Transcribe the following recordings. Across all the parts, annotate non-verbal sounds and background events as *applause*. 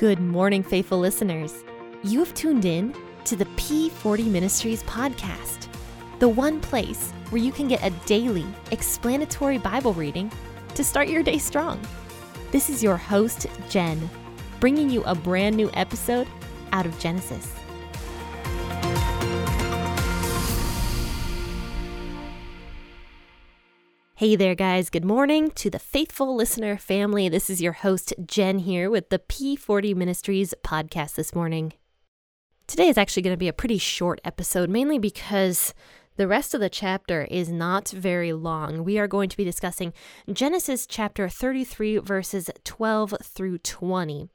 Good morning, faithful listeners. You have tuned in to the P40 Ministries podcast, the one place where you can get a daily explanatory Bible reading to start your day strong. This is your host, Jen, bringing you a brand new episode out of Genesis. Hey there, guys. Good morning to the faithful listener family. This is your host, Jen, here with the P40 Ministries podcast this morning. Today is actually going to be a pretty short episode, mainly because the rest of the chapter is not very long. We are going to be discussing Genesis chapter 33, verses 12 through 20.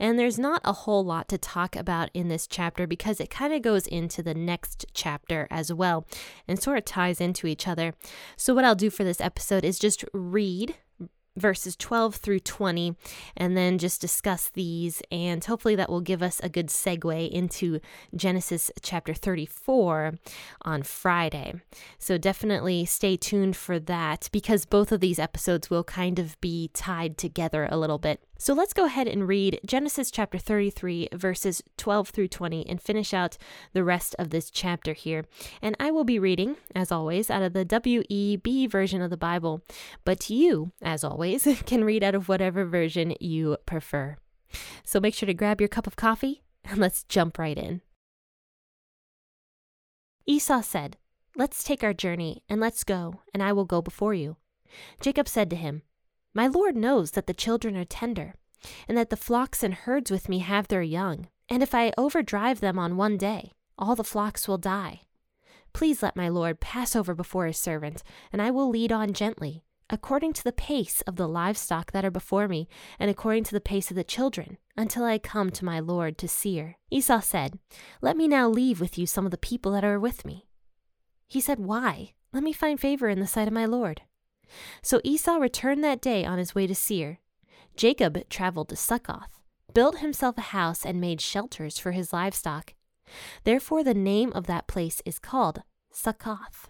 And there's not a whole lot to talk about in this chapter because it kind of goes into the next chapter as well and sort of ties into each other. So, what I'll do for this episode is just read verses 12 through 20, and then just discuss these. And hopefully, that will give us a good segue into Genesis chapter 34 on Friday. So, definitely stay tuned for that because both of these episodes will kind of be tied together a little bit. So let's go ahead and read Genesis chapter 33, verses 12 through 20, and finish out the rest of this chapter here. And I will be reading, as always, out of the WEB version of the Bible, but you, as always, *laughs* can read out of whatever version you prefer. So make sure to grab your cup of coffee and let's jump right in. Esau said, Let's take our journey and let's go, and I will go before you. Jacob said to him, my Lord knows that the children are tender, and that the flocks and herds with me have their young, and if I overdrive them on one day, all the flocks will die. Please let my Lord pass over before his servant, and I will lead on gently, according to the pace of the livestock that are before me, and according to the pace of the children, until I come to my Lord to Seir. Esau said, Let me now leave with you some of the people that are with me. He said, Why? Let me find favor in the sight of my Lord. So Esau returned that day on his way to Seir. Jacob traveled to Succoth, built himself a house, and made shelters for his livestock. Therefore, the name of that place is called Succoth.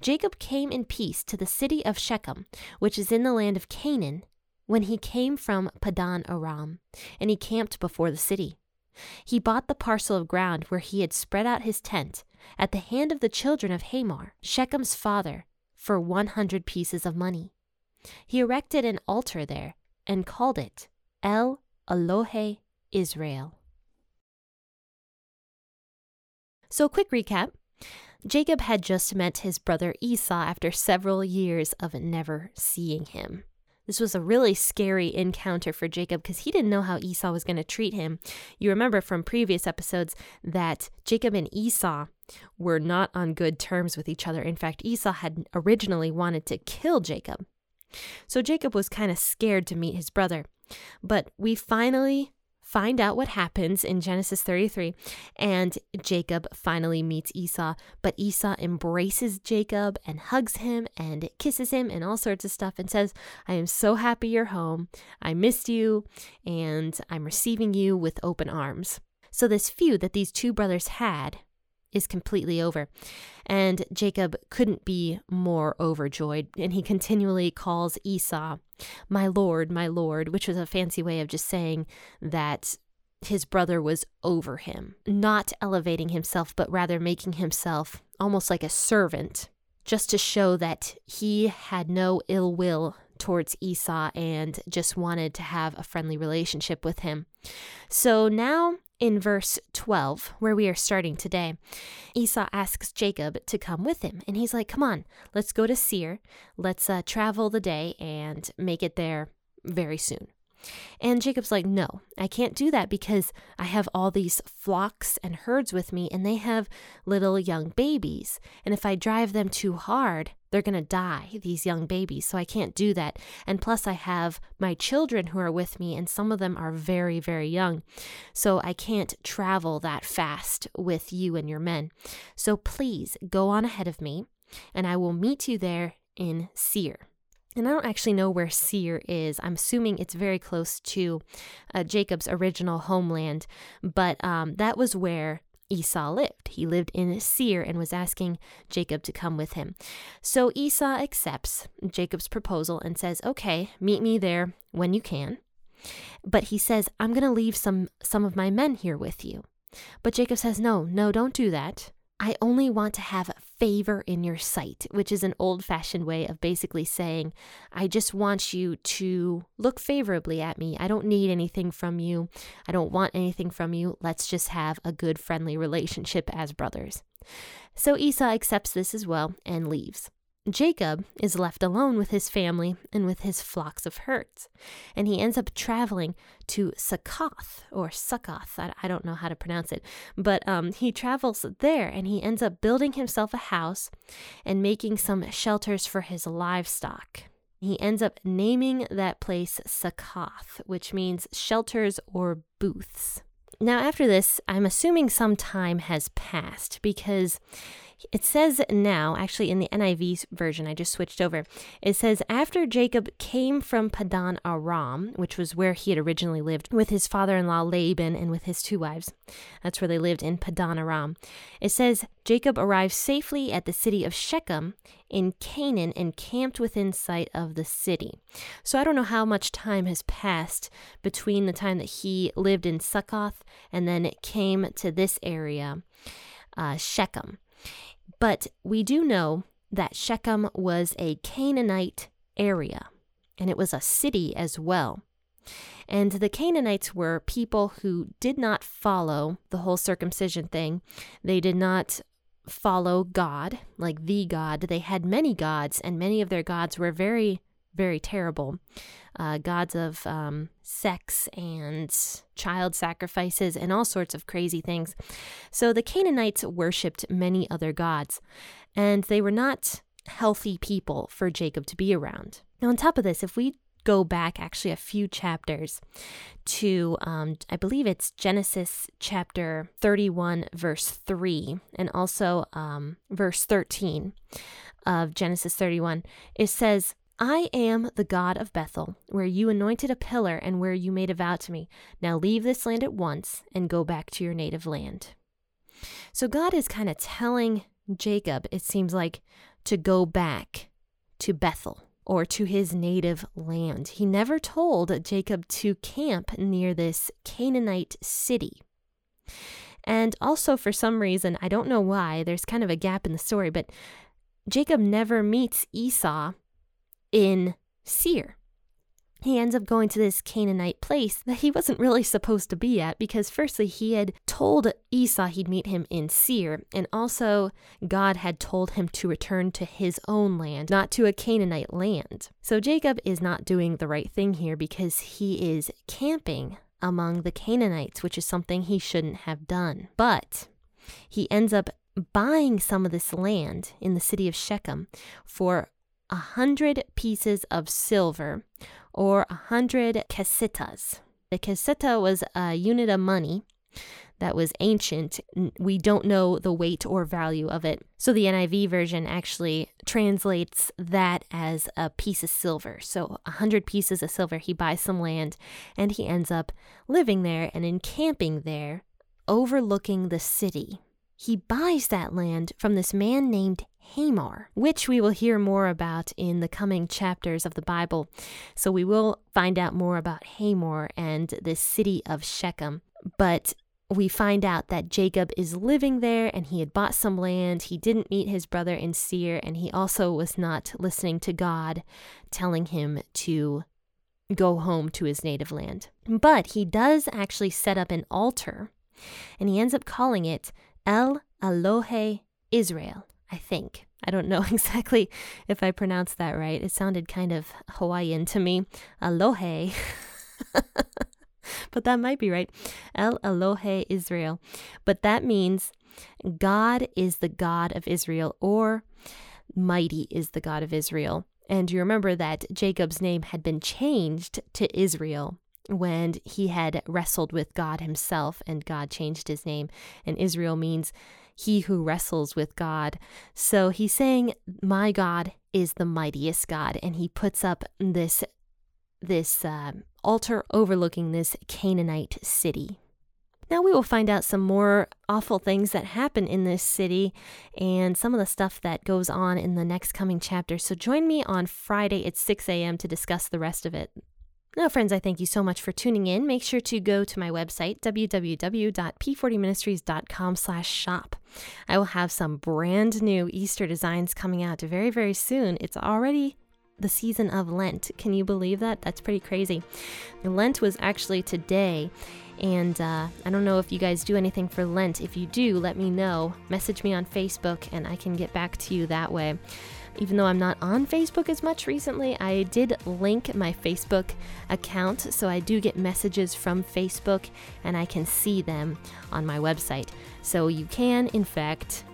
Jacob came in peace to the city of Shechem, which is in the land of Canaan, when he came from Padan Aram, and he camped before the city. He bought the parcel of ground where he had spread out his tent at the hand of the children of Hamor, Shechem's father, for 100 pieces of money. He erected an altar there and called it El Elohe Israel. So, quick recap Jacob had just met his brother Esau after several years of never seeing him. This was a really scary encounter for Jacob because he didn't know how Esau was going to treat him. You remember from previous episodes that Jacob and Esau were not on good terms with each other. In fact, Esau had originally wanted to kill Jacob. So Jacob was kind of scared to meet his brother. But we finally find out what happens in Genesis 33, and Jacob finally meets Esau. But Esau embraces Jacob and hugs him and kisses him and all sorts of stuff and says, I am so happy you're home. I missed you, and I'm receiving you with open arms. So, this feud that these two brothers had is completely over. And Jacob couldn't be more overjoyed, and he continually calls Esau, my lord, my lord, which was a fancy way of just saying that his brother was over him, not elevating himself, but rather making himself almost like a servant, just to show that he had no ill will towards Esau and just wanted to have a friendly relationship with him. So now in verse 12, where we are starting today, Esau asks Jacob to come with him. And he's like, Come on, let's go to Seir. Let's uh, travel the day and make it there very soon. And Jacob's like, No, I can't do that because I have all these flocks and herds with me, and they have little young babies. And if I drive them too hard, they're going to die, these young babies. So I can't do that. And plus, I have my children who are with me, and some of them are very, very young. So I can't travel that fast with you and your men. So please go on ahead of me, and I will meet you there in Seir. And I don't actually know where Seir is. I'm assuming it's very close to uh, Jacob's original homeland, but um, that was where Esau lived. He lived in Seir and was asking Jacob to come with him. So Esau accepts Jacob's proposal and says, Okay, meet me there when you can. But he says, I'm going to leave some, some of my men here with you. But Jacob says, No, no, don't do that. I only want to have favor in your sight, which is an old fashioned way of basically saying, I just want you to look favorably at me. I don't need anything from you. I don't want anything from you. Let's just have a good, friendly relationship as brothers. So Esau accepts this as well and leaves. Jacob is left alone with his family and with his flocks of herds, and he ends up traveling to Succoth or Succoth. I, I don't know how to pronounce it, but um, he travels there and he ends up building himself a house and making some shelters for his livestock. He ends up naming that place Succoth, which means shelters or booths. Now, after this, I'm assuming some time has passed because it says now, actually in the NIV version, I just switched over. It says, After Jacob came from Padan Aram, which was where he had originally lived with his father in law Laban and with his two wives. That's where they lived in Padan Aram. It says, Jacob arrived safely at the city of Shechem in Canaan and camped within sight of the city. So I don't know how much time has passed between the time that he lived in Succoth and then came to this area, uh, Shechem. But we do know that Shechem was a Canaanite area, and it was a city as well. And the Canaanites were people who did not follow the whole circumcision thing. They did not follow God, like the God. They had many gods, and many of their gods were very, very terrible. Uh, gods of um, sex and child sacrifices and all sorts of crazy things. So the Canaanites worshipped many other gods, and they were not healthy people for Jacob to be around. Now, on top of this, if we go back actually a few chapters to, um, I believe it's Genesis chapter 31, verse 3, and also um, verse 13 of Genesis 31. It says, I am the God of Bethel, where you anointed a pillar and where you made a vow to me. Now leave this land at once and go back to your native land. So God is kind of telling Jacob, it seems like, to go back to Bethel or to his native land. He never told Jacob to camp near this Canaanite city. And also, for some reason, I don't know why, there's kind of a gap in the story, but Jacob never meets Esau in Seir he ends up going to this Canaanite place that he wasn't really supposed to be at because, firstly, he had told Esau he'd meet him in Seir, and also God had told him to return to his own land, not to a Canaanite land. So Jacob is not doing the right thing here because he is camping among the Canaanites, which is something he shouldn't have done. But he ends up buying some of this land in the city of Shechem for a hundred pieces of silver or a 100 kesitas. The kesita was a unit of money that was ancient. We don't know the weight or value of it. So the NIV version actually translates that as a piece of silver. So a 100 pieces of silver. He buys some land and he ends up living there and encamping there, overlooking the city. He buys that land from this man named Hamor, which we will hear more about in the coming chapters of the Bible. So we will find out more about Hamor and the city of Shechem. But we find out that Jacob is living there and he had bought some land. He didn't meet his brother in Seir, and he also was not listening to God telling him to go home to his native land. But he does actually set up an altar, and he ends up calling it El Elohe Israel. I think. I don't know *laughs* exactly if I pronounced that right. It sounded kind of Hawaiian to me. Alohe. *laughs* but that might be right. El Elohe Israel. But that means God is the God of Israel, or mighty is the God of Israel. And you remember that Jacob's name had been changed to Israel when he had wrestled with God himself, and God changed his name. And Israel means he who wrestles with God. So he's saying, My God is the mightiest God. And he puts up this, this uh, altar overlooking this Canaanite city. Now we will find out some more awful things that happen in this city and some of the stuff that goes on in the next coming chapter. So join me on Friday at 6 a.m. to discuss the rest of it. Now, friends, I thank you so much for tuning in. Make sure to go to my website, www.p40ministries.com slash shop. I will have some brand new Easter designs coming out very, very soon. It's already the season of Lent. Can you believe that? That's pretty crazy. Lent was actually today. And uh, I don't know if you guys do anything for Lent. If you do, let me know. Message me on Facebook and I can get back to you that way. Even though I'm not on Facebook as much recently, I did link my Facebook account, so I do get messages from Facebook and I can see them on my website. So you can, in fact,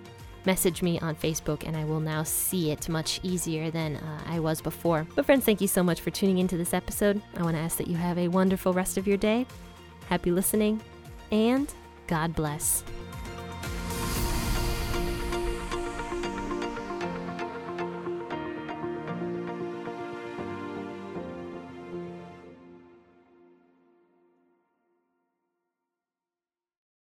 message me on Facebook and I will now see it much easier than uh, I was before. But, friends, thank you so much for tuning into this episode. I want to ask that you have a wonderful rest of your day. Happy listening and God bless.